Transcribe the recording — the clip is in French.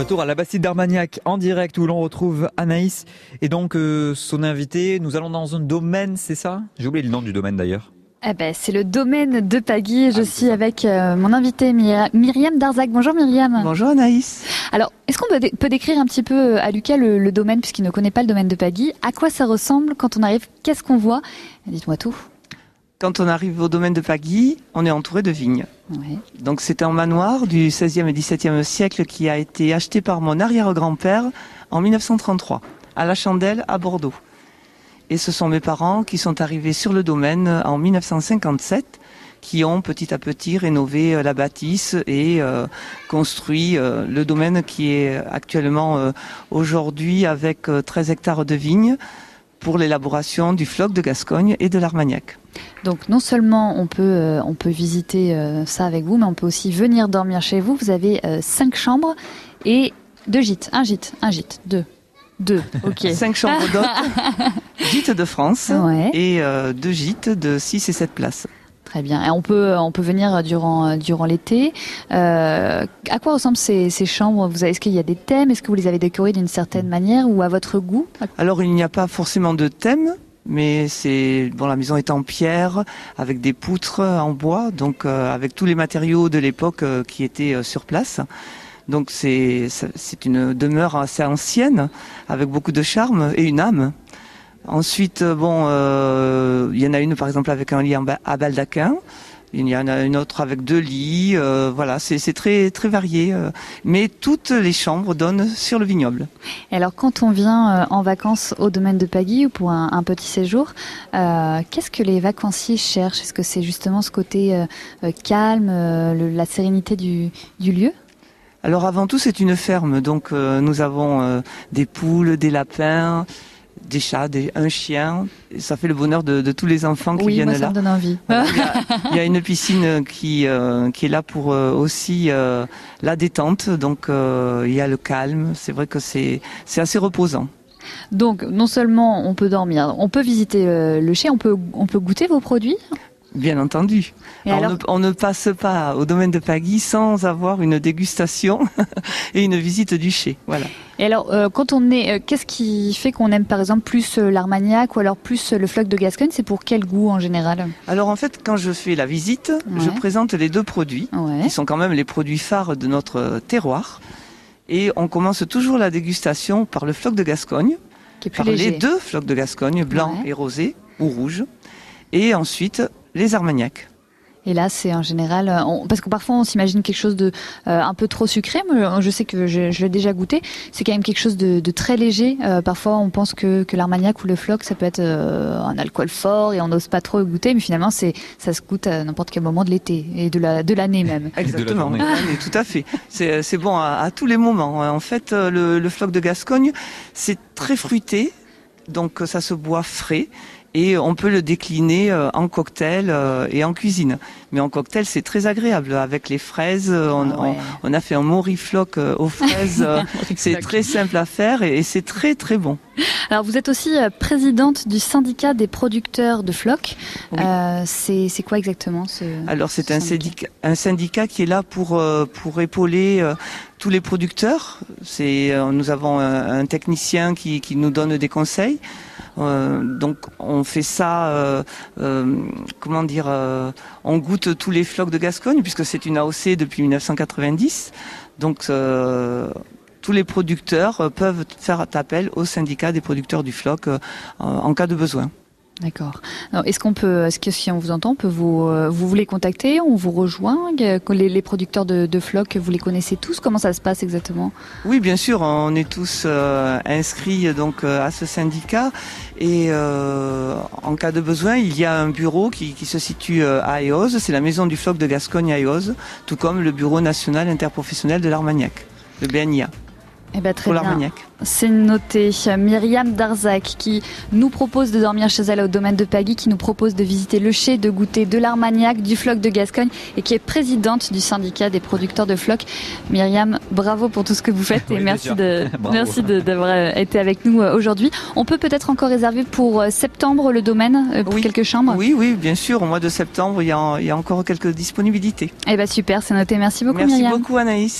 Retour à la Bastide d'Armagnac en direct où l'on retrouve Anaïs et donc euh, son invité. Nous allons dans un domaine, c'est ça? J'ai oublié le nom du domaine d'ailleurs. Eh ben, c'est le domaine de Pagui. Je Ah, suis c'est ça. avec euh, mon invité Myri- Myriam Darzac. Bonjour Myriam. Bonjour Anaïs. Alors, est-ce qu'on peut, dé- peut décrire un petit peu euh, à Lucas le, le domaine, puisqu'il ne connaît pas le domaine de Pagui À quoi ça ressemble? Quand on arrive Qu'est-ce qu'on voit? Dites-moi tout. Quand on arrive au domaine de Pagui, on est entouré de vignes. Donc c'est un manoir du 16e et 17e siècle qui a été acheté par mon arrière-grand-père en 1933 à La Chandelle à Bordeaux. Et ce sont mes parents qui sont arrivés sur le domaine en 1957 qui ont petit à petit rénové euh, la bâtisse et euh, construit euh, le domaine qui est actuellement aujourd'hui avec euh, 13 hectares de vignes pour l'élaboration du floc de Gascogne et de l'Armagnac. Donc, non seulement on peut, euh, on peut visiter euh, ça avec vous, mais on peut aussi venir dormir chez vous. Vous avez euh, cinq chambres et deux gîtes. Un gîte, un gîte, deux. Deux, ok. Cinq chambres d'hôtes, gîtes de France Ouais. et deux gîtes de 6 et 7 places. Très bien. Et on peut, on peut venir durant, durant l'été. À quoi ressemblent ces, ces chambres? Vous avez- Est-ce qu'il y a des thèmes? Est-ce que vous les avez décorées d'une certaine manière ou à votre goût? Alors il n'y a pas forcément de thème, mais c'est bon la maison est en pierre avec des poutres en bois, donc euh, avec tous les matériaux de l'époque euh, qui étaient euh, sur place. Donc c'est c'est une demeure assez ancienne avec beaucoup de charme et une âme. Ensuite, bon, il y en a une par exemple avec un lit à baldaquin. Il y en a une autre avec deux lits. euh, voilà, c'est très très varié. euh, mais toutes les chambres donnent sur le vignoble. Et alors, quand on vient euh, en vacances au domaine de Pagui ou pour un, un petit séjour, euh, qu'est-ce que les vacanciers cherchent? Est-ce que c'est justement ce côté calme, euh, le- la sérénité du, du lieu? Alors avant tout, c'est une ferme, donc euh, nous avons euh, des poules, des lapins, des chats, des, un chien. Ça fait le bonheur de, de tous les enfants qui Oui, viennent moi, ça là. me donne envie. Voilà, Il y, a, il y a une piscine qui euh, qui est là pour euh, aussi euh, la détente, donc euh, il y a le calme. C'est vrai que c'est c'est assez reposant. Donc, non seulement on peut dormir, on peut visiter euh, le chai, on peut, on peut goûter vos produits? Bien entendu. On, ne, on ne passe pas au domaine de Pagui sans avoir une dégustation et une visite du chai. Voilà. Et alors, euh, quand on est, euh, qu'est-ce qui fait qu'on aime par exemple plus euh, l'Armagnac ou alors plus le floc de Gascogne? C'est pour quel goût en général? Alors en fait, quand je fais la visite, je présente les deux produits. Ouais. qui sont quand même les produits phares de notre terroir. Et on commence toujours la dégustation par le floc de Gascogne, Qui est plus par léger. les deux flocs de Gascogne, blanc Ouais. et rosé, ou rouge, et ensuite les armagnacs. Et là, c'est en général, euh, on- parce que parfois on s'imagine quelque chose de euh, un peu trop sucré. Moi, je sais que je, je l'ai déjà goûté. C'est quand même quelque chose de, de très léger. Euh, parfois, on pense que, que l'Armagnac ou le floc, ça peut être euh, un alcool fort et on n'ose pas trop goûter. Mais finalement, c'est ça se goûte à n'importe quel moment de l'été et de la de l'année même. Exactement. Oui, tout à fait. C'est c'est bon à, à tous les moments. En fait, euh, le, le floc de Gascogne, c'est très fruité, donc euh, ça se boit frais. Et on peut le décliner euh, en cocktail euh, et en cuisine. Mais en cocktail, c'est très agréable. Avec les fraises, euh, on, Ah ouais. on- on a fait un morifloc aux fraises. c'est très simple à faire et, c'est très très bon. Alors, vous êtes aussi présidente du syndicat des producteurs de floc. Oui. Euh, c'est quoi exactement ce Alors c'est ce un syndicat, un syndicat qui est là pour pour épauler tous les producteurs. C'est nous avons un, un technicien qui, qui nous donne des conseils. Euh, donc on fait ça, euh, euh, comment dire, on goûte tous les flocs de Gascogne puisque c'est une AOC depuis 1990. Donc tous les producteurs peuvent faire appel au syndicat des producteurs du floc en cas de besoin. D'accord. Est-ce qu'on peut, est-ce que si on vous entend, on peut vous, euh, vous voulez contacter, on vous rejoint euh, les, les producteurs de, de floc, vous les connaissez tous? Comment ça se passe exactement? Oui, bien sûr, on est tous euh, inscrits donc euh, à ce syndicat. Et euh, en cas de besoin, il y a un bureau qui, qui se situe à Eose, c'est la maison du floc de Gascogne à Eose, tout comme le bureau national interprofessionnel de l'Armagnac, le BNIA Eh ben très pour l'Armagnac. C'est noté. Myriam Darzac qui nous propose de dormir chez elle au domaine de Pagui, qui nous propose de visiter le chai, de goûter de l'Armagnac, du floc de Gascogne et qui est présidente du syndicat des producteurs de floc. Myriam, bravo pour tout ce que vous faites et Oui, merci de merci d'avoir euh, été avec nous euh, aujourd'hui. On peut peut-être encore réserver pour euh, septembre le domaine pour Oui. quelques chambres? Oui, oui, bien sûr, au mois de septembre, il y a, il y a encore quelques disponibilités. Eh ben super, c'est noté. Merci beaucoup Merci Myriam. beaucoup Anaïs.